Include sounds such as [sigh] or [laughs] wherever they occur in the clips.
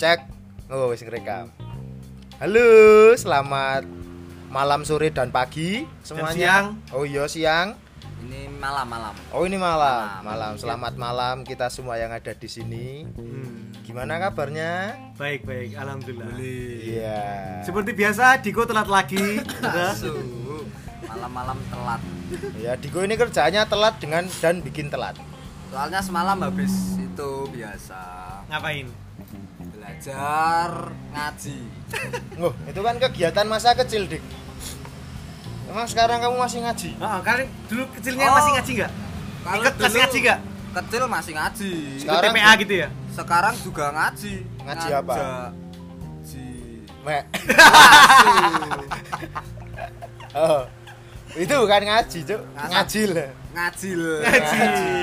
Cek. Oh, wis rekam. Halo, selamat malam, sore dan pagi semuanya. siang. Oh iya, siang. Ini malam-malam. Oh, ini malam. Malam. Malam. Selamat malam kita semua yang ada di sini. Hmm, Gimana kabarnya? baik baik, alhamdulillah. Iya. Seperti biasa, Diko telat lagi. Malam-malam telat. Ya, Diko ini kerjanya telat dengan dan bikin telat. Soalnya semalam habis itu biasa Ngapain? Belajar ngaji. Oh, itu kan kegiatan masa kecil, Dik. Emang sekarang kamu masih ngaji? Oh, kalian dulu kecilnya Oh. masih ngaji nggak? Kalau Ikut kelas dulu ngaji nggak? Kecil masih ngaji. Ikut Sekarang- TPA gitu ya? Sekarang juga ngaji. Ngaji apa? Ngaji. Mek. [laughs] Oh. Itu bukan ngaji, Cuk. Ngajil. Ngajil. Ngaji.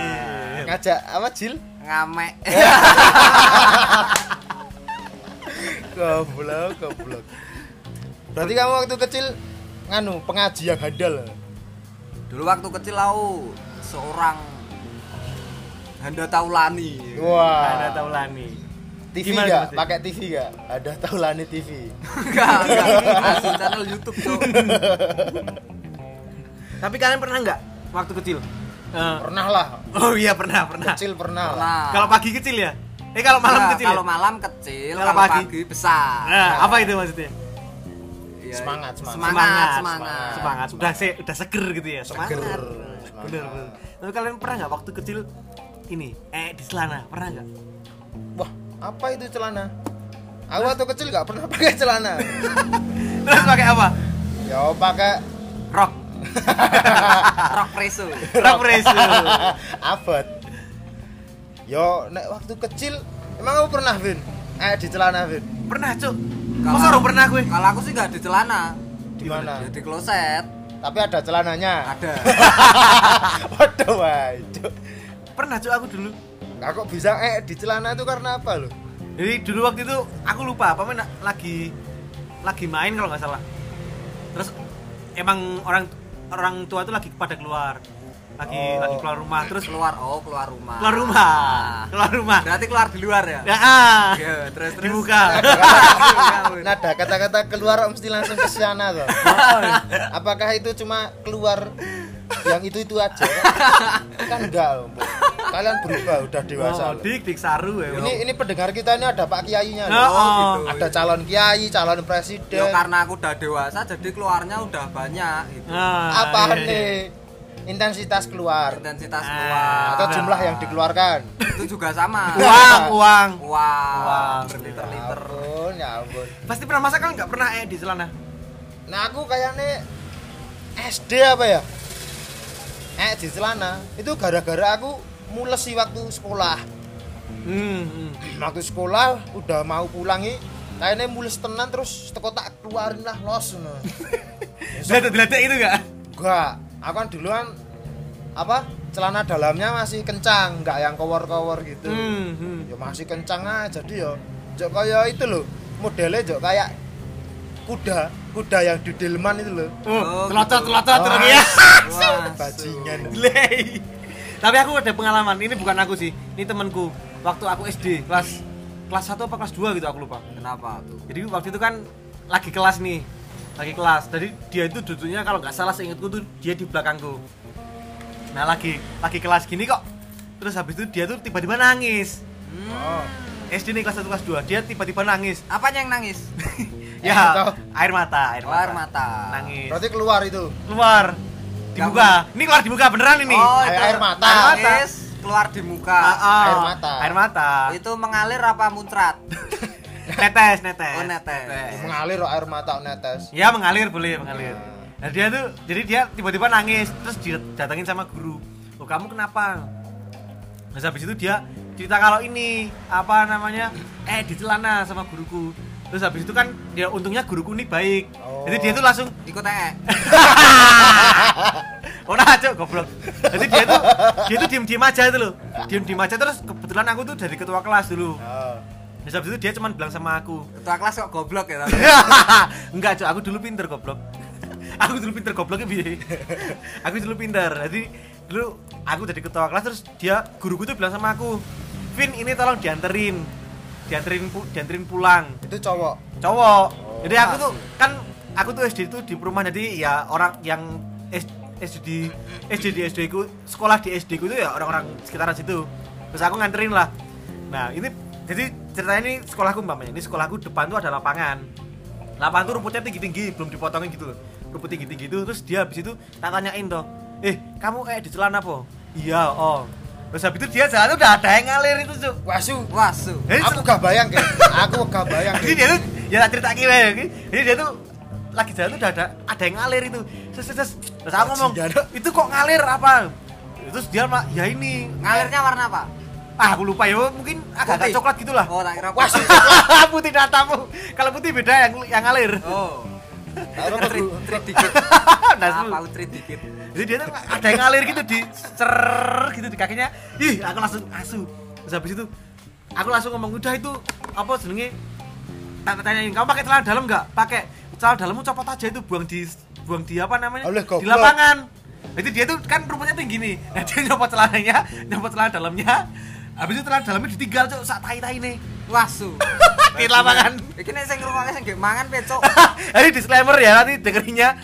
Ngajak apa, Jil? Ngamek. [laughs] Goblok, goblok. Berarti kamu waktu kecil nganu pengaji yang handal. Dulu waktu kecil aku seorang Handa Taulani. Wah. Ada Taulani. TV Gimana? Pakai TV enggak? Ada Taulani TV. Enggak, enggak. Asli channel YouTube, Cok. [laughs] Tapi kalian pernah nggak waktu kecil? Eh, Pernah lah. oh iya pernah, pernah. Kecil pernah lah. Nah, Kalau pagi kecil ya? Eh kalau malam Enggak, kecil Kalau ya? malam kecil, Kalau pagi? pagi, besar. Nah, apa itu maksudnya? Iya, Semangat, semangat. Semangat, semangat. Semangat. Udah se udah seger gitu ya. Semangat. Seger. Bener, bener. Tapi kalian pernah nggak waktu kecil ini eh di celana pernah nggak? Wah, apa itu celana? Aku waktu kecil nggak pernah pakai celana. [laughs] Terus pakai apa? ya pakai Rok. Rock [laughs] preso. Rok preso. abot. Yo, nek waktu kecil emang aku pernah, Vin? Eh di celana, Vin. Pernah, Cuk. Masa orang pernah gue? Kalau aku sih nggak di celana. Di mana? Ya di kloset. Tapi ada celananya. Ada. [laughs] Waduh, wae. Cuk. Pernah, Cuk, aku dulu. Nah, kok bisa eh di celana itu karena apa loh? Jadi dulu waktu itu aku lupa apa mana lagi lagi main kalau nggak salah. Terus emang orang orang tua itu lagi pada keluar. Lagi Oh. lagi keluar rumah terus keluar oh keluar rumah. keluar rumah. Keluar rumah. Berarti keluar di luar ya? Ya, ah. Ya, terus terus. Dibuka. [laughs] Nada kata-kata keluar mesti langsung ke sana tuh. [laughs] Apakah itu cuma keluar yang itu-itu aja? kan enggak, Bu. Kalian berubah udah dewasa. Oh, dik dik saru ya. Ini ini pendengar kita ini ada Pak Kiainya. Oh, loh. oh. gitu. Ada calon kiai, calon Ya presiden. karena aku udah dewasa jadi keluarnya udah banyak gitu. Ah, Apaan iya, iya. nih? Intensitas keluar Intensitas Ah. keluar. atau jumlah yang dikeluarkan? itu juga sama. [laughs] Uang, uang. Uang. Uang. Berliter-liter. Ya ampun, ya ampun. Pasti pernah masa kan nggak pernah eh di celana. Nah aku kayaknya SD apa ya? Eh di celana itu gara-gara aku mules sih waktu sekolah. Hmm, hmm. Waktu sekolah udah mau pulang nih kayaknya mules tenan terus teko tak keluarin lah los. Diletek diletek itu nggak? Enggak, aku kan duluan apa celana dalamnya masih kencang, enggak yang kowor-kowor gitu. Hmm, hmm. Ya masih kencang aja jadi ya jok kayak itu loh modelnya jok kayak kuda kuda yang di delman itu loh Oh, Oh, gitu. Oh. lagi ya. [laughs] Bajingan. Tapi aku ada pengalaman. Ini bukan aku sih. Ini temanku. Waktu aku SD kelas kelas 1 apa kelas 2 gitu aku lupa. Kenapa tuh? Jadi waktu itu kan lagi kelas nih. Lagi kelas. Jadi dia itu duduknya kalau nggak salah seingatku tuh dia di belakangku. Nah, lagi lagi kelas gini kok. Terus habis itu dia tuh tiba-tiba nangis. oh SD nih kelas 1 kelas 2. Dia tiba-tiba nangis. Apanya yang nangis? [laughs] Ya, air mata, air Oh, mata. air mata. Nangis. berarti keluar itu Keluar. Di Kamu- muka. Ini keluar di muka beneran ini. Oh, Air- air mata. Nangis keluar di muka. Ah, ah. Air mata. Air mata. Itu mengalir apa muncrat? [laughs] netes, netes. Oh, netes. mengalir oh, air mata netes Ya mengalir boleh mengalir. Nah dia tuh, jadi dia tiba-tiba nangis, terus didatengin sama guru. Oh kamu kenapa? Terus habis itu dia cerita kalau ini apa namanya, eh di celana sama guruku. Terus habis itu kan dia untungnya guruku ini baik. Oh. Jadi dia tuh langsung Ikut. Oh nah, cok, goblok. Jadi dia tuh dia tuh diem-diem aja itu loh. Diem-diem aja terus kebetulan aku tuh dari ketua kelas dulu. oh. Terus habis itu dia cuman bilang sama aku, Ketua kelas kok goblok ya. [laughs] Enggak, Cok, aku dulu pinter goblok. [laughs] aku dulu pinter gobloknya piye? [laughs] aku dulu pinter. Jadi dulu aku jadi ketua kelas terus dia guruku tuh bilang sama aku, "Vin, ini tolong dianterin." dianterin pu- dianterin pulang Itu cowok. cowok Oh, jadi aku tuh kan aku tuh SD itu di perumahan jadi ya orang yang SD di SD di SD ku sekolah di SD ku itu ya orang-orang sekitaran situ terus aku nganterin lah nah ini jadi ceritanya ini sekolahku umpamanya ini sekolahku depan tuh ada lapangan lapangan tuh rumputnya tinggi-tinggi belum dipotongin gitu loh rumput tinggi-tinggi itu terus dia habis itu tak tanyain toh eh kamu kayak di celana apa iya oh terus habis itu dia jalan tuh udah ada yang ngalir itu cuk Wasu. Wasu. Jadi Aku gak bayang, Ki. Aku gak bayang. [laughs] jadi dia tuh ya tak cerita gini jadi dia tuh lagi jalan tuh udah ada ada yang ngalir itu terus terus terus, terus aku ngomong itu kok ngalir apa terus dia mak ya ini Ngalirnya warna apa? Ah aku lupa ya mungkin agak Putih. coklat gitulah. Oh, tak kira Wasu. [laughs] putih. datamu. Kalau putih beda yang yang ngalir. Oh. [laughs] Taruh Trit, ke trit dikit. [laughs] Nah, Apa trit dikit. jadi dia tuh ada yang ngalir gitu di cer gitu di kakinya. Ih aku langsung asu. Terus habis itu aku langsung ngomong udah itu apa jenenge? Tak tanyain kamu pakai celana dalam nggak? Pakai celana dalammu copot aja itu buang di buang di apa namanya? Oleh, di lapangan. Itu dia tuh kan rumputnya tinggi nih nah dia nyopot celananya nyopot celana dalamnya habis itu celana dalamnya ditinggal cok sak tai tai nih Wasu. [laughs] di lapangan Iki nek sing ngrungokne sing nggih mangan pecok. ini [laughs] disclaimer ya nanti dengerinnya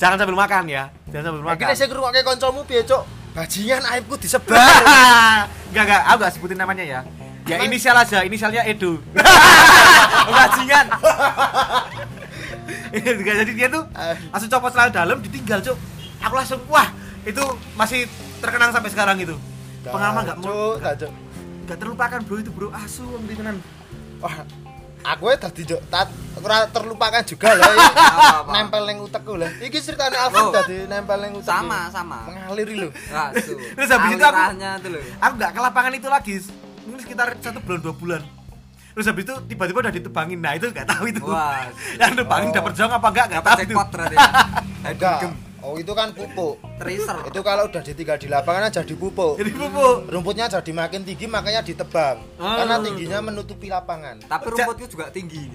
jangan sambil makan ya jangan sambil makan Akhirnya saya ngerungoknya koncomu piye, Cok? Bajingan aibku disebar. [laughs] Enggak, enggak, aku enggak sebutin namanya ya. Ya inisial aja, inisialnya Edo. Bajingan. Enggak jadi dia tuh langsung copot celana dalam ditinggal, Cuk. Aku langsung wah, itu masih terkenang sampai sekarang itu. Pengalaman enggak mau Cok. enggak terlupakan, Bro, itu, Bro. Asu ngerti tenan. Wah, aku ya tadi Cok, tat terlupakan juga [laughs] iki. Apa-apa. nempel ning utekku lah. Iki ceritane Alvin Oh. tadi nempel ning utekku. Sama, sama. Mengalir. Wasu. [laughs] Terus habis itu aku- tuh. Aku enggak ke lapangan itu lagi. Mungkin sekitar satu bulan dua bulan. Terus habis itu tiba-tiba udah ditebangin. Nah, itu enggak tahu itu. Wah. [laughs] Yang ditebangin Oh. dapat jong apa enggak enggak Dapat tahu itu. ya. Enggak. Oh, itu kan pupuk. Tracer. Itu kalau udah ditinggal di lapangan jadi pupuk. Jadi pupuk. Rumputnya jadi makin tinggi makanya ditebang. Oh. Karena tingginya menutupi lapangan. Tapi rumputku juga tinggi.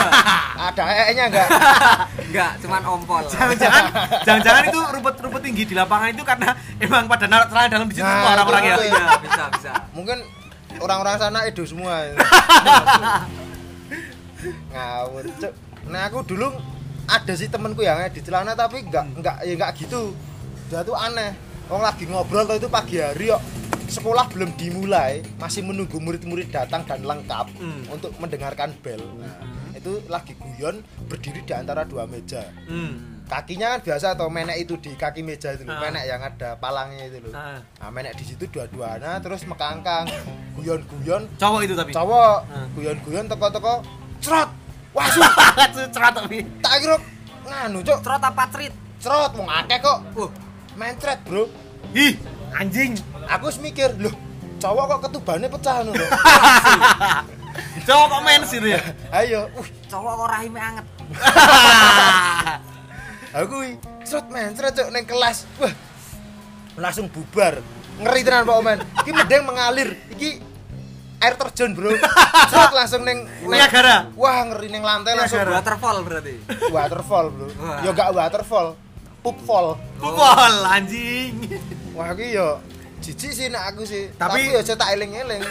[laughs] Ada ee-nya enggak? Enggak, [laughs] cuman ompol. Jangan-jangan [laughs] jangan-jangan itu rumput-rumput tinggi di lapangan itu karena emang pada naruh celana dalam di situ Nah, semua orang-orang ya. itu. Iya, bisa, bisa. Mungkin orang-orang sana edo semua. Ngawur, Cuk. Nah, aku dulu ada sih temenku yang di celana tapi enggak enggak ya enggak gitu. Dia tuh aneh. Wong lagi ngobrol tuh itu pagi hari kok sekolah belum dimulai, masih menunggu murid-murid datang dan lengkap Hmm. untuk mendengarkan bel. Nah, itu lagi guyon berdiri di antara dua meja. Hmm. Kakinya kan biasa atau menek itu di kaki meja itu loh, Ah. menek yang ada palangnya itu loh. Ah. Nah, menek di situ dua-duanya terus mekangkang, guyon-guyon, Cowok itu tapi. cowok, Ah. guyon-guyon teko-teko, cerot, wasu, Cerat tapi. tak kira nganu cok, Trot apa trit? cerot, mau akeh kok, Uh, mencret bro. Ih, anjing. Aku wis mikir, loh, cowok kok ketubannya pecah loh. [laughs] Cowok kok main sih ya. [laughs] Ayo, uh, cowok kok rahime anget. [laughs] aku cerot mencret cok neng kelas, wah, langsung bubar, ngeri tenan Pak Omen. Iki mending mengalir, iki air terjun bro, [laughs] cerot langsung neng, neng Niagara. Wah ngeri neng lantai langsung Niagara. Waterfall berarti. waterfall bro. Wah. Ya gak waterfall, poop fall. Pukul anjing. Wah iki yo jijik sih nek aku sih. Tapi- yo cetak eling-eling.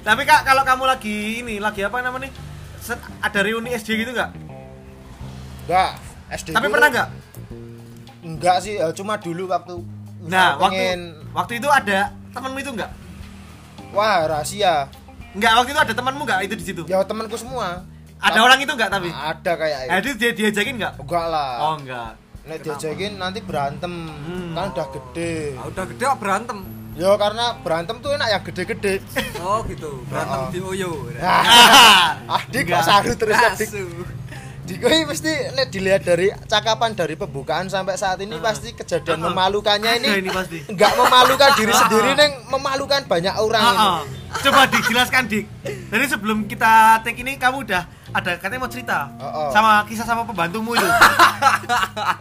Tapi Kak, kalau kamu lagi ini, lagi apa namanya? Set- Ada reuni SD gitu enggak? Enggak, SD. Tapi pernah enggak? Enggak sih, ya cuma dulu waktu Nah, waktu pengen waktu itu ada temenmu itu enggak? wah rahasia. Enggak, waktu itu ada temanmu enggak itu di situ? Ya temanku semua. Ada orang itu enggak tapi? Ada kayak Eh, itu dia diajakin enggak? Enggak lah. Oh, enggak. Nek diajakin nanti berantem. Hmm. Kan udah gede. Ah, udah gede kok berantem. Ya karena berantem tuh enak yang gede-gede. Oh gitu, berantem Oh. di Oyo. [laughs] Ah, Adik kok Enggak. saru terus adik. Asu. Dikoi mesti nek dilihat dari cakapan dari pembukaan sampai saat ini pasti kejadian Ah. memalukannya ini ini pasti. nggak memalukan diri Ah. sendiri neng memalukan banyak orang ini. Ah, ah. Coba dijelaskan Dik. Jadi sebelum kita take ini kamu udah ada katanya mau cerita Oh, oh. sama kisah sama pembantumu itu. [laughs]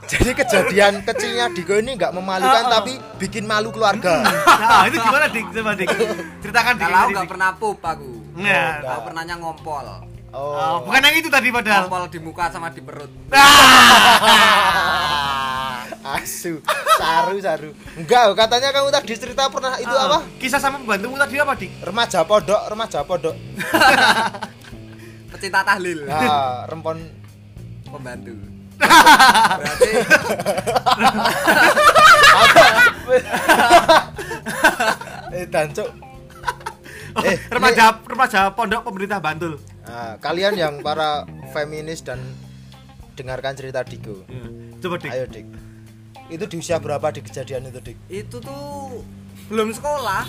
Jadi kejadian kecilnya Diko ini nggak memalukan Ah, ah. tapi bikin malu keluarga. Nah, itu gimana Dik? Coba Dik. Ceritakan Dik. Kalau nggak pernah pup aku. Nah, Oh, Aku pernahnya ngompol. Oh, Oh. bukan yang itu tadi padahal. Ngompol di muka sama di perut. [laughs] Asu, saru saru. Enggak, katanya kamu tadi cerita pernah itu Ah, apa? Kisah sama pembantumu tadi apa, Dik? Remaja pondok, remaja pondok. [laughs] Pecinta tahlil. Nah, rempon Pembantu. Berarti [laughs] eh dancuk. Oh, Eh, remaja remaja pondok pemerintah Bantul. Nah, kalian yang para feminis dan dengarkan cerita Diko. Coba, Dik. Ayo, Dik. Itu di usia berapa di kejadian itu, Dik? itu tuh belum sekolah.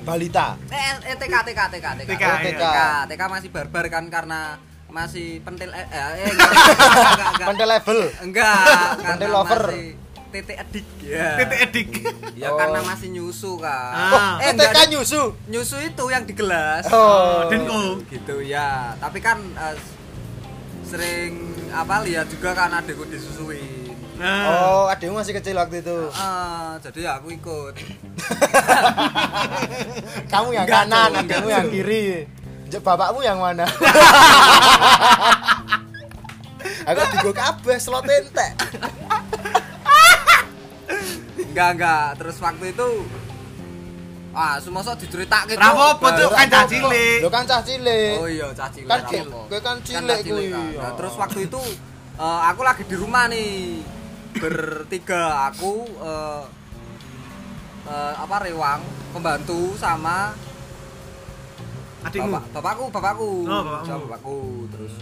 Balita. Eh, eh TK TK TK TK. TK, Oh, iya. TK. TK masih barbar kan karena masih pentil eh, eh, eh enggak, [laughs] enggak, enggak, enggak. Pentil level. Enggak, Pentil lover. masih titik edik ya. Titik edik. Ya Oh. karena masih nyusu kan. Ah. Eh Eh, TK di- nyusu. nyusu itu yang di gelas. Oh. Denko. Gitu ya. Tapi kan eh, sering apa lihat juga kan adekku disusuin. Nah. Oh, adikmu masih kecil waktu itu. Ah, jadi ya aku ikut. [laughs] Kamu yang Enggak, kanan, adikmu enggak, yang kiri. Bapakmu yang mana? [laughs] Aku digo kabeh slot entek. Enggak, enggak. Terus waktu itu Ah, semasa diceritake Ra Cuk. Baru- Kan cah cilik. Lho kan cah cilik. Oh iya, cah cilik. Kan kowe kan cah cilik kuwi. kan. Nah, terus waktu itu eh, aku lagi di rumah nih. Bertiga aku eh, eh, apa rewang, pembantu sama Adikmu. bapak, bapakku, bapakku. Oh, bapakmu. Sama bapakku terus.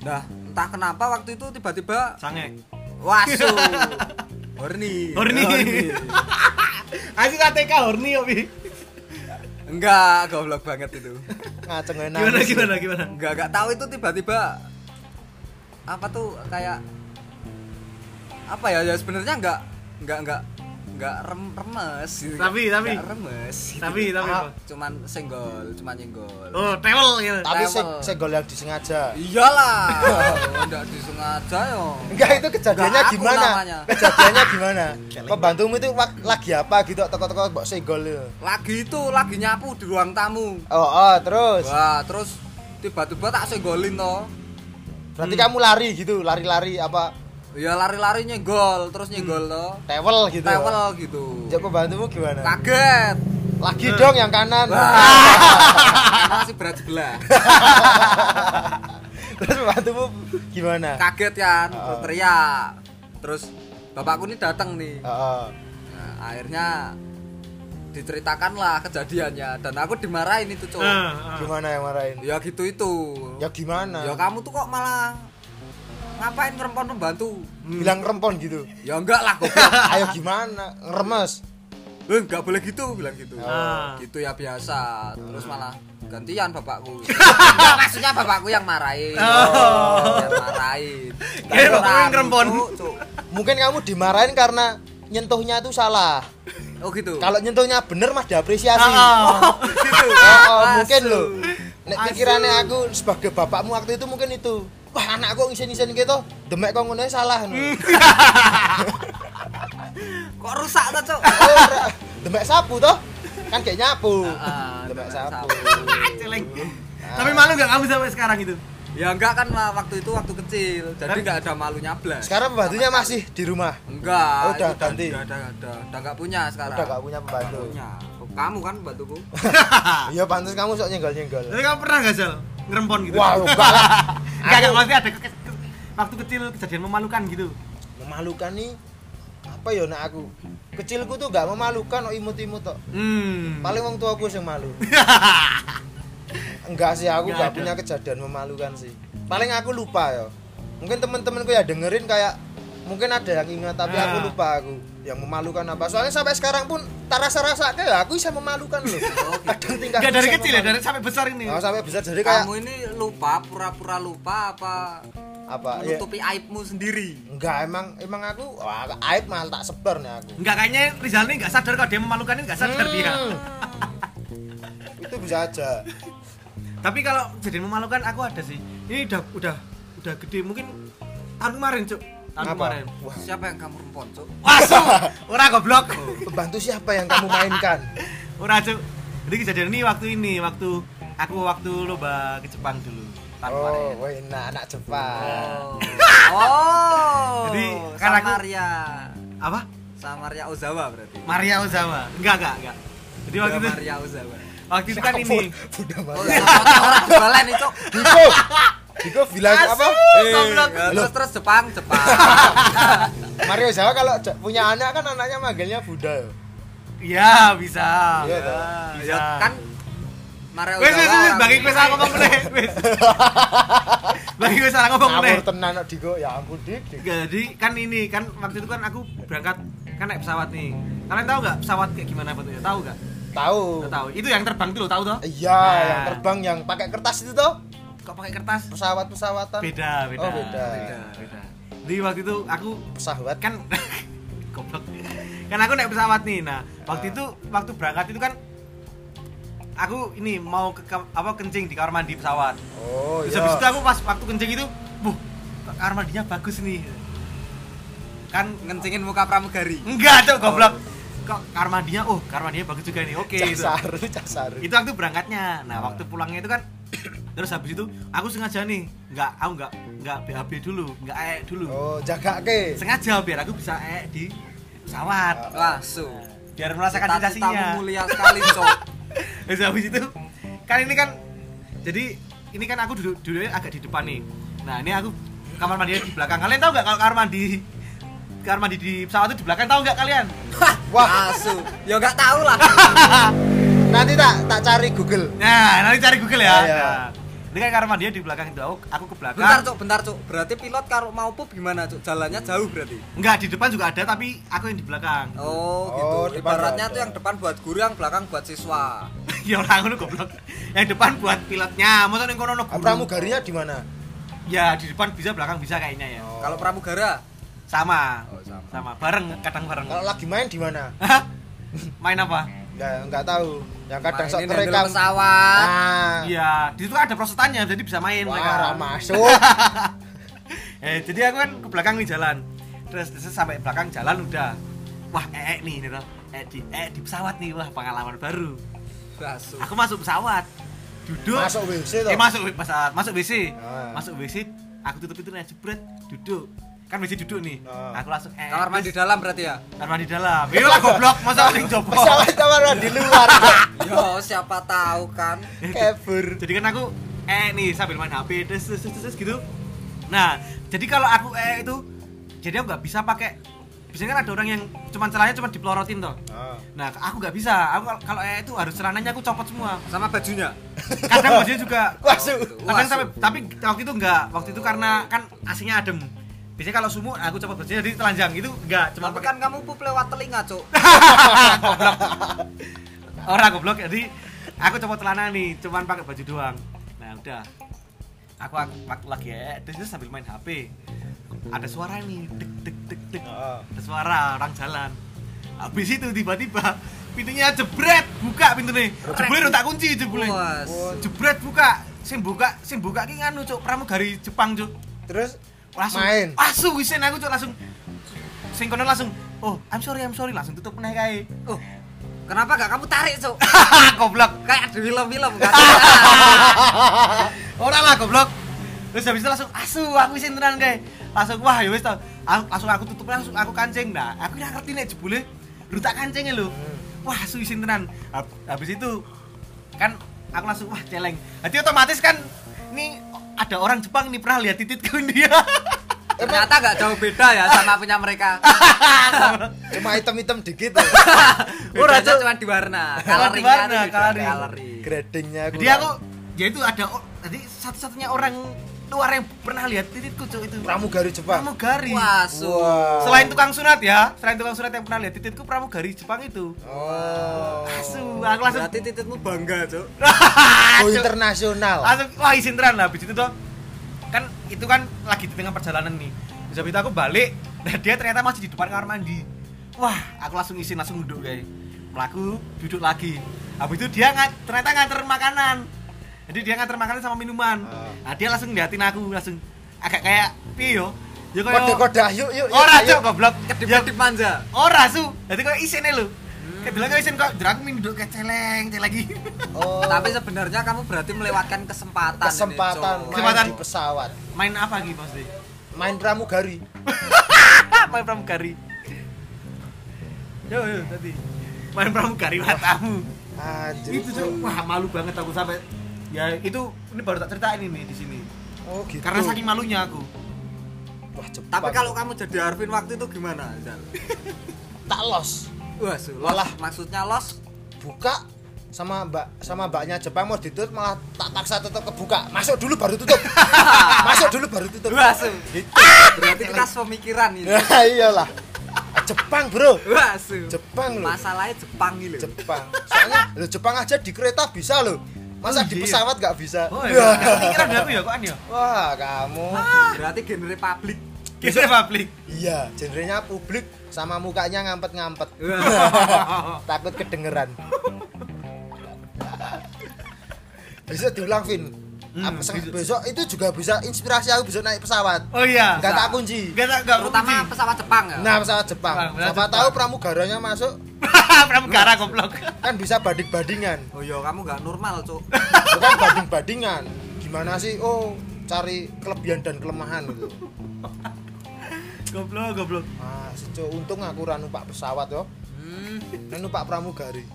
Nah, entah kenapa waktu itu tiba-tiba Sange. wasu. [laughs] Horny. Horny. [laughs] Asik ATK horny Bi. Enggak, goblok banget itu. Ngaceng enak. Gimana gimana gimana? Enggak, enggak tahu itu tiba-tiba apa tuh kayak apa ya ya sebenarnya enggak enggak enggak enggak rem, remes gitu. Tapi- tapi- Enggak remes gitu. Tapi tapi Ah. cuman senggol cuman nyenggol Oh, travel gitu. Tapi se segol yang disengaja. iyalah [laughs] enggak disengaja yo Enggak itu kejadiannya aku gimana? namanya. Kejadiannya gimana? [laughs] Pembantumu itu lagi apa gitu toko-toko mbok segol itu. lagi itu lagi nyapu di ruang tamu Oh, oh, terus. wah terus tiba-tiba tak senggolin toh Berarti Hmm. kamu lari gitu, lari-lari apa ya lari-lari nyenggol terus nyenggol toh tewel gitu. tewel gitu Jok pembantumu gimana? kaget Lagi dong yang kanan. [laughs] Masih berat sebelah [laughs] Terus pembantumu gimana? kaget kan Heeh. terus teriak terus bapakku ini datang nih Heeh. nah, akhirnya diceritakanlah kejadiannya dan aku dimarahin itu cowok Nah, ah. Gimana yang marahin? ya gitu itu Ya gimana? ya kamu tuh kok malah ngapain ngerempon pembantu Bilang rempon gitu. ya enggak lah goblok [laughs] Ayo gimana? Ngeremes. eh enggak boleh gitu bilang gitu Ah. gitu ya biasa terus malah gantian bapakku [laughs] enggak maksudnya bapakku yang marahin Oh. yang marahin Kira bapakku yang ngerempon. Mungkin kamu dimarahin karena nyentuhnya tuh salah. oh gitu Kalau nyentuhnya bener mah diapresiasi. Ah, ah. [laughs] gitu Oh, oh, mungkin loh. Nek pikirannya aku sebagai bapakmu waktu itu mungkin itu. Wah, anakku ngisen-ngisen gitu, demek kok ngono salah. no. [laughs] kok rusak tuh cok Oh, ora. demek sapu toh? Kan kayak nyapu. Ah, demek demek sapu. [laughs] Celeng. Tapi malu gak kamu sampai sekarang itu? ya enggak kan Wak, waktu itu waktu kecil jadi Kan- enggak ada malunya blas Sekarang pembantunya masih di rumah. enggak Oh, udah ganti. udah udah udah udah enggak punya sekarang Udah gak punya pembantu. punya kamu kan pembantuku [laughs] Iya, pantas kamu sok nyenggol-nyenggol. Tapi kamu pernah gak Sal? Ngerempon gitu? Wah, enggak [laughs] lah. Enggak, enggak, Aku- maksudnya ada ke- ke- waktu kecil kejadian memalukan gitu. Memalukan nih apa ya nak aku? Kecilku tuh gak memalukan kok imut-imut tok. Hmm. Paling wong tuaku yang malu. [laughs] Enggak sih aku gak ada. punya kejadian memalukan sih. Paling aku lupa ya. Mungkin temen-temenku ya dengerin kayak mungkin ada yang ingat tapi aku Ah. lupa aku yang memalukan apa. Soalnya sampai sekarang pun tak rasa-rasa kayak aku bisa memalukan loh. [laughs] Kadang tingkah Enggak dari kecil ya, dari sampai besar ini. Oh, sampai bisa jadi kayak kamu ini lupa pura-pura lupa apa apa? Ya menutupi aibmu sendiri? Enggak emang emang aku wah, aib malah tak sebar nih aku. Enggak, kayaknya Rizal ini enggak sadar kalau dia memalukan ini enggak sadar dia. Hmm. [laughs] itu bisa aja. Tapi kalau kejadian memalukan aku ada sih. Ini udah udah udah gede. Mungkin tahun kemarin cuk Tahun Apa? kemarin Wah, siapa yang kamu rempon cok [laughs] Wasu, orang goblok pembantu siapa yang kamu mainkan [laughs] Ora cuk Jadi kejadian ini waktu ini Waktu aku waktu lomba ke Jepang dulu Jepang Oh, kemarin. wah enak anak Jepang. Oh. [laughs] oh. Jadi, kan aku- Samaria. apa Samaria Ozawa berarti. Maria Ozawa enggak enggak enggak jadi waktu itu Maria Ozawa. waktu itu kan ini Buddha Oh, Maria. sama orang balen itu. Diko. Diko bilang apa? Eh, terus terus Jepang, Jepang. [laughs] Mario Jawa kalau punya anak kan anaknya manggilnya Buddha. ya? Iya bisa Iya, bisa ya kan Maria wes wes wes bagi gue salah ngomong meneh wes [laughs] bagi gue salah ngomong meneh Ngawur tenan kok Diko. Ya ampun Dik. Jadi kan ini kan waktu itu kan aku berangkat kan naik pesawat nih kalian tahu nggak pesawat kayak gimana bentuknya tahu nggak Tahu. Tahu itu yang terbang itu lo tahu toh Iya, Nah. yang terbang yang pakai kertas itu toh. Kok pakai kertas? Pesawat-pesawatan. beda beda Oh, beda. beda. Beda jadi waktu itu aku Pesawat. kan [laughs] goblok. Kan aku naik pesawat nih. Nah waktu itu waktu berangkat itu kan aku ini mau ke kam- apa kencing di kamar mandi pesawat. Oh, terus iya. habis itu aku pas waktu kencing itu buh kamar mandinya bagus nih. Kan ngencingin muka pramugari. enggak tuh goblok. Kok kamar mandinya oh kamar mandinya bagus juga nih. Oke itu Casaru, casaru. itu waktu berangkatnya. Nah waktu pulangnya itu kan terus habis itu aku sengaja nih nggak aku nggak nggak BAB dulu nggak ee dulu Oh, jaga ke. sengaja biar aku bisa ee di pesawat Wah, su. biar merasakan sensasinya mulia sekali, Cok. [laughs] terus habis itu kan ini kan jadi ini kan aku duduk duduknya agak di depan nih nah ini aku kamar mandi di belakang kalian tahu nggak kalau kamar mandi kamar mandi di pesawat itu di belakang tahu nggak kalian Wah, Asu. Ya enggak tahu lah. [laughs] nanti tak tak cari Google. nah nanti cari Google ya Iya. nah, ini kan kamar mandi di belakang itu aku, aku ke belakang Bentar, Cok, bentar, Cok. Berarti pilot kalau mau pup gimana, Cok? Jalannya jauh berarti. Enggak, di depan juga ada tapi aku yang di belakang. Oh, Oh, gitu. depan Ibaratnya tuh yang depan buat guru, yang belakang buat siswa. [laughs] ya orang ngono goblok. Yang depan buat pilotnya, masa ning kono ono guru. Pramugarinya di mana? Ya, di depan bisa, belakang bisa kayaknya ya. Oh. Kalau pramugara, Sama. Oh, sama. Sama, bareng, kadang bareng. Kalau lagi main di mana? Hah? Main apa? [laughs] Enggak, enggak tahu. Yang kadang sok terekam. pesawat. Ah. Iya, di situ ada prosetannya, jadi bisa main mereka. Wah, ra masuk. [laughs] eh, jadi aku kan ke belakang nih jalan. Terus, terus sampai belakang jalan udah. Wah, ee nih, nih, toh. eh di eh di pesawat nih, wah pengalaman baru. Basu. Aku masuk pesawat. Duduk. Masuk WC toh. Eh masuk pesawat, masuk WC. Ah. Masuk WC, aku tutup itu jebret, duduk. Kan WC duduk nih. Ah. Aku langsung eh Kamar mandi dalam berarti ya? kamar mandi dalam. Iya lah goblok, masa sing jopo. Pesawat kamar mandi luar. [laughs] Yo, siapa tahu kan. Kabur. Jadi kan aku eh nih sambil main HP terus terus, terus, terus gitu. Nah, jadi kalau aku eh itu jadi aku nggak bisa pakai biasanya kan ada orang yang cuman celananya cuma dipelorotin toh. Ah. Nah, aku nggak bisa. Aku kalau- eh itu harus celananya aku copot semua. Sama bajunya. Kadang bajunya juga [laughs] Masuk. Kadang sampai tapi waktu itu enggak. Waktu itu karena kan aslinya adem. Biasanya kalau sumuk aku copot bajunya jadi telanjang itu enggak, cuma pakai kan kamu pup lewat telinga, Cok. [laughs] orang goblok. Jadi aku copot celana nih, cuman pakai baju doang. Nah, udah. Aku, aku waktu lagi ya, terus sambil main HP. Ada suara nih, dek dek dek dek. Ah. Ada suara orang jalan. Habis itu tiba-tiba pintunya jebret, buka pintu nih. Jebret tak kunci jebret. Jebret buka, sing buka, sing buka ki nganu cuk, pramugari Jepang cuk. Terus Langsung Main. Langsung wisen aku cuk langsung sing kono langsung, "Oh, I'm sorry, I'm sorry." Langsung tutup meneh kae. Oh. Kenapa gak kamu tarik, Cok? [laughs] Goblok. Kayak di film-film [laughs] kan. Ora lah goblok. Terus habis itu langsung asu aku isin tenan kae. Langsung wah ya wis to. Langsung aku tutup langsung aku kancing. Nah, aku ora ngerti nek jebule lu tak kancingnya lho. Wah, asu isin tenan. Hab- Habis itu kan aku langsung wah celeng. Jadi otomatis kan ini ada orang Jepang nih pernah lihat tititku [laughs] dia. Ternyata gak jauh beda ya sama punya mereka. [laughs] cuma hitam-hitam dikit. [laughs] Ora, Bedanya cuma di warna. Di warna, coloring. Gradingnya Jadi aku ya itu ada jadi satu-satunya orang luar yang pernah lihat tititku cuk itu. pramugari Jepang. Pramugari. Wah. Wah. Selain tukang sunat ya, selain tukang sunat yang pernah lihat tititku pramugari Jepang itu. Oh. Asu, aku langsung Berarti tititmu bangga, Cok. [laughs] Oh, Cuk. internasional. langsung wah izin tenan lah itu tuh kan itu kan lagi di tengah perjalanan nih habis itu aku balik dan dia ternyata masih di depan kamar mandi wah aku langsung izin langsung duduk kayak pelaku duduk lagi habis itu dia ngat, ternyata nganter makanan jadi dia nganter makanan sama minuman Ah. nah dia langsung ngeliatin aku langsung agak kayak piyo ya kayak Kode-kode yuk yuk. yuk, ora cok goblok ya Kedip-kedip manja. ora su jadi kayak isine lho Kayak bilang kan kok drag minduk ke celeng, celeng lagi. Oh, Tapi sebenarnya kamu berarti melewatkan kesempatan. ini, kesempatan Cok. main Kesempatan. di pesawat. Main apa lagi pasti? Main pramugari. [laughs] Main pramugari. Yo yo tadi. Main pramugari matamu. Anjir. Itu tuh wah malu banget aku sampai ya itu ini baru tak ceritain ini di sini. Oh gitu. Karena saking malunya aku. Wah, Jepang. Tapi kalau kamu jadi Arvin waktu itu gimana, Zal? [laughs] tak los, Wah, su, los. Malah. maksudnya los. buka sama mbak sama mbaknya Jepang mau ditutup malah tak paksa tutup kebuka masuk dulu baru tutup [laughs] masuk dulu baru tutup Wah. Gitu. Berarti kita pemikiran ini. ya iyalah Jepang bro Wah. Jepang loh Masalahnya Jepang loh. Jepang soalnya lo Jepang aja di kereta bisa loh masa Oh, di iya. pesawat nggak bisa Oh iya. Pikiran aku ya kok an ya. wah kamu Berarti genre publik. Kisah publik. iya genrenya publik sama mukanya ngampet-ngampet Wah. [laughs] takut kedengeran bisa diulang Vin Hmm, Apa, bisa. besok itu juga bisa inspirasi aku besok naik pesawat Oh iya. nggak tak kunci Enggak tak enggak Terutama pesawat Jepang ya. nah pesawat Jepang Jepang, pesawat siapa tahu pramugaranya masuk [laughs] pramugara goblok. kan bisa banding-bandingan Oh iya, kamu nggak normal, Cuk. bukan banding-bandingan gimana sih oh cari kelebihan dan kelemahan gitu Goblok, goblok. ah seco untung aku ra numpak pesawat yo Hmm. Numpak pramugari [laughs]